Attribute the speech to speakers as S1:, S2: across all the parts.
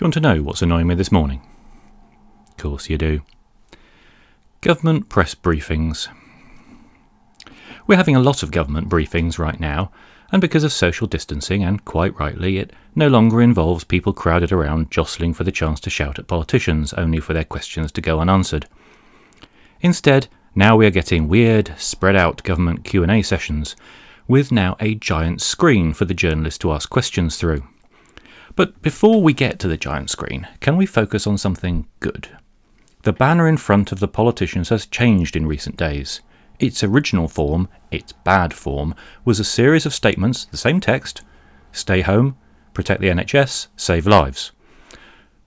S1: you want to know what's annoying me this morning? Of course you do. Government press briefings. We're having a lot of government briefings right now, and because of social distancing, and quite rightly, it no longer involves people crowded around jostling for the chance to shout at politicians, only for their questions to go unanswered. Instead, now we are getting weird, spread out government Q&A sessions, with now a giant screen for the journalists to ask questions through. But before we get to the giant screen, can we focus on something good? The banner in front of the politicians has changed in recent days. Its original form, its bad form, was a series of statements, the same text stay home, protect the NHS, save lives.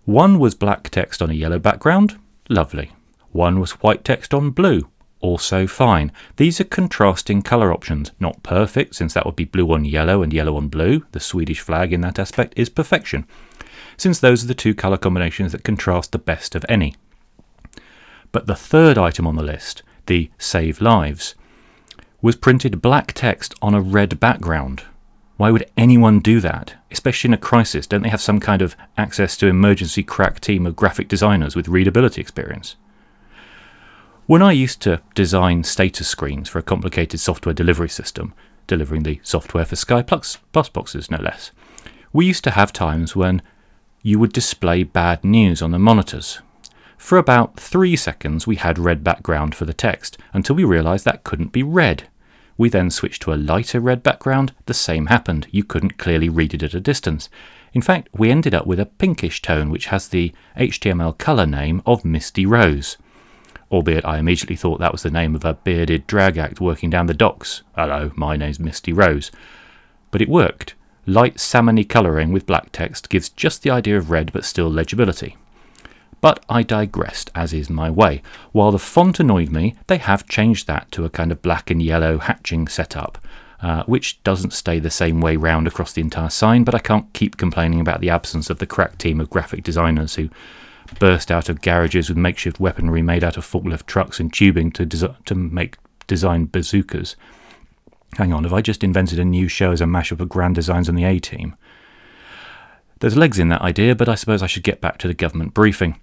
S1: One was black text on a yellow background, lovely. One was white text on blue, also fine. These are contrasting colour options, not perfect, since that would be blue on yellow and yellow on blue. The Swedish flag in that aspect is perfection, since those are the two colour combinations that contrast the best of any. But the third item on the list, the Save Lives, was printed black text on a red background. Why would anyone do that? Especially in a crisis, don't they have some kind of access to emergency crack team of graphic designers with readability experience? When I used to design status screens for a complicated software delivery system, delivering the software for Sky Plus, Plus boxes no less, we used to have times when you would display bad news on the monitors. For about three seconds, we had red background for the text until we realised that couldn't be read. We then switched to a lighter red background, the same happened. You couldn't clearly read it at a distance. In fact, we ended up with a pinkish tone which has the HTML colour name of Misty Rose. Albeit I immediately thought that was the name of a bearded drag act working down the docks. Hello, my name's Misty Rose. But it worked. Light salmony colouring with black text gives just the idea of red but still legibility. But I digressed, as is my way. While the font annoyed me, they have changed that to a kind of black and yellow hatching setup, uh, which doesn't stay the same way round across the entire sign, but I can't keep complaining about the absence of the crack team of graphic designers who burst out of garages with makeshift weaponry made out of forklift trucks and tubing to, desi- to make design bazookas. Hang on, have I just invented a new show as a mashup of grand designs on the A team? There's legs in that idea, but I suppose I should get back to the government briefing.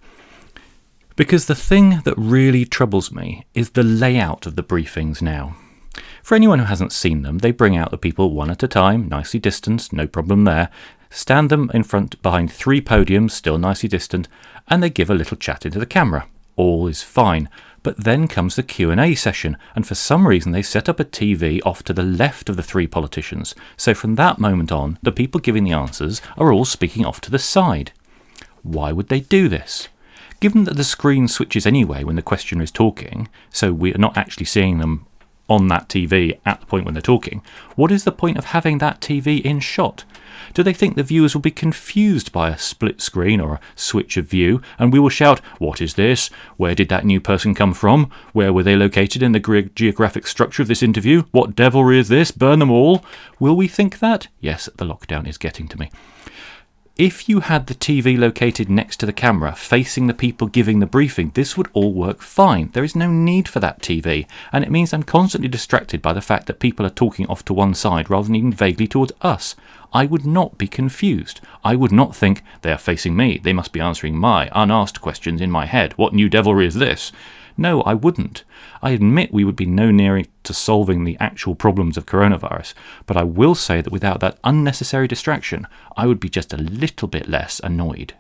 S1: Because the thing that really troubles me is the layout of the briefings now. For anyone who hasn't seen them, they bring out the people one at a time, nicely distanced, no problem there, stand them in front behind three podiums, still nicely distant, and they give a little chat into the camera. All is fine. But then comes the Q&A session, and for some reason they set up a TV off to the left of the three politicians. So from that moment on, the people giving the answers are all speaking off to the side. Why would they do this? Given that the screen switches anyway when the questioner is talking, so we're not actually seeing them on that TV at the point when they're talking, what is the point of having that TV in shot? Do they think the viewers will be confused by a split screen or a switch of view, and we will shout, What is this? Where did that new person come from? Where were they located in the geographic structure of this interview? What devilry is this? Burn them all? Will we think that? Yes, the lockdown is getting to me. If you had the TV located next to the camera, facing the people giving the briefing, this would all work fine. There is no need for that TV, and it means I'm constantly distracted by the fact that people are talking off to one side rather than even vaguely towards us. I would not be confused. I would not think, they are facing me, they must be answering my unasked questions in my head. What new devilry is this? No, I wouldn't. I admit we would be no nearer to solving the actual problems of coronavirus, but I will say that without that unnecessary distraction, I would be just a little bit less annoyed.